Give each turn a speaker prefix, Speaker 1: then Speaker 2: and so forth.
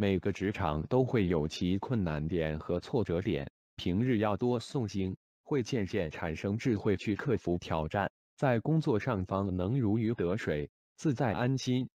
Speaker 1: 每个职场都会有其困难点和挫折点平日要多诵经会渐渐产生智慧去克服挑战在工作上方能如鱼得水自在安心。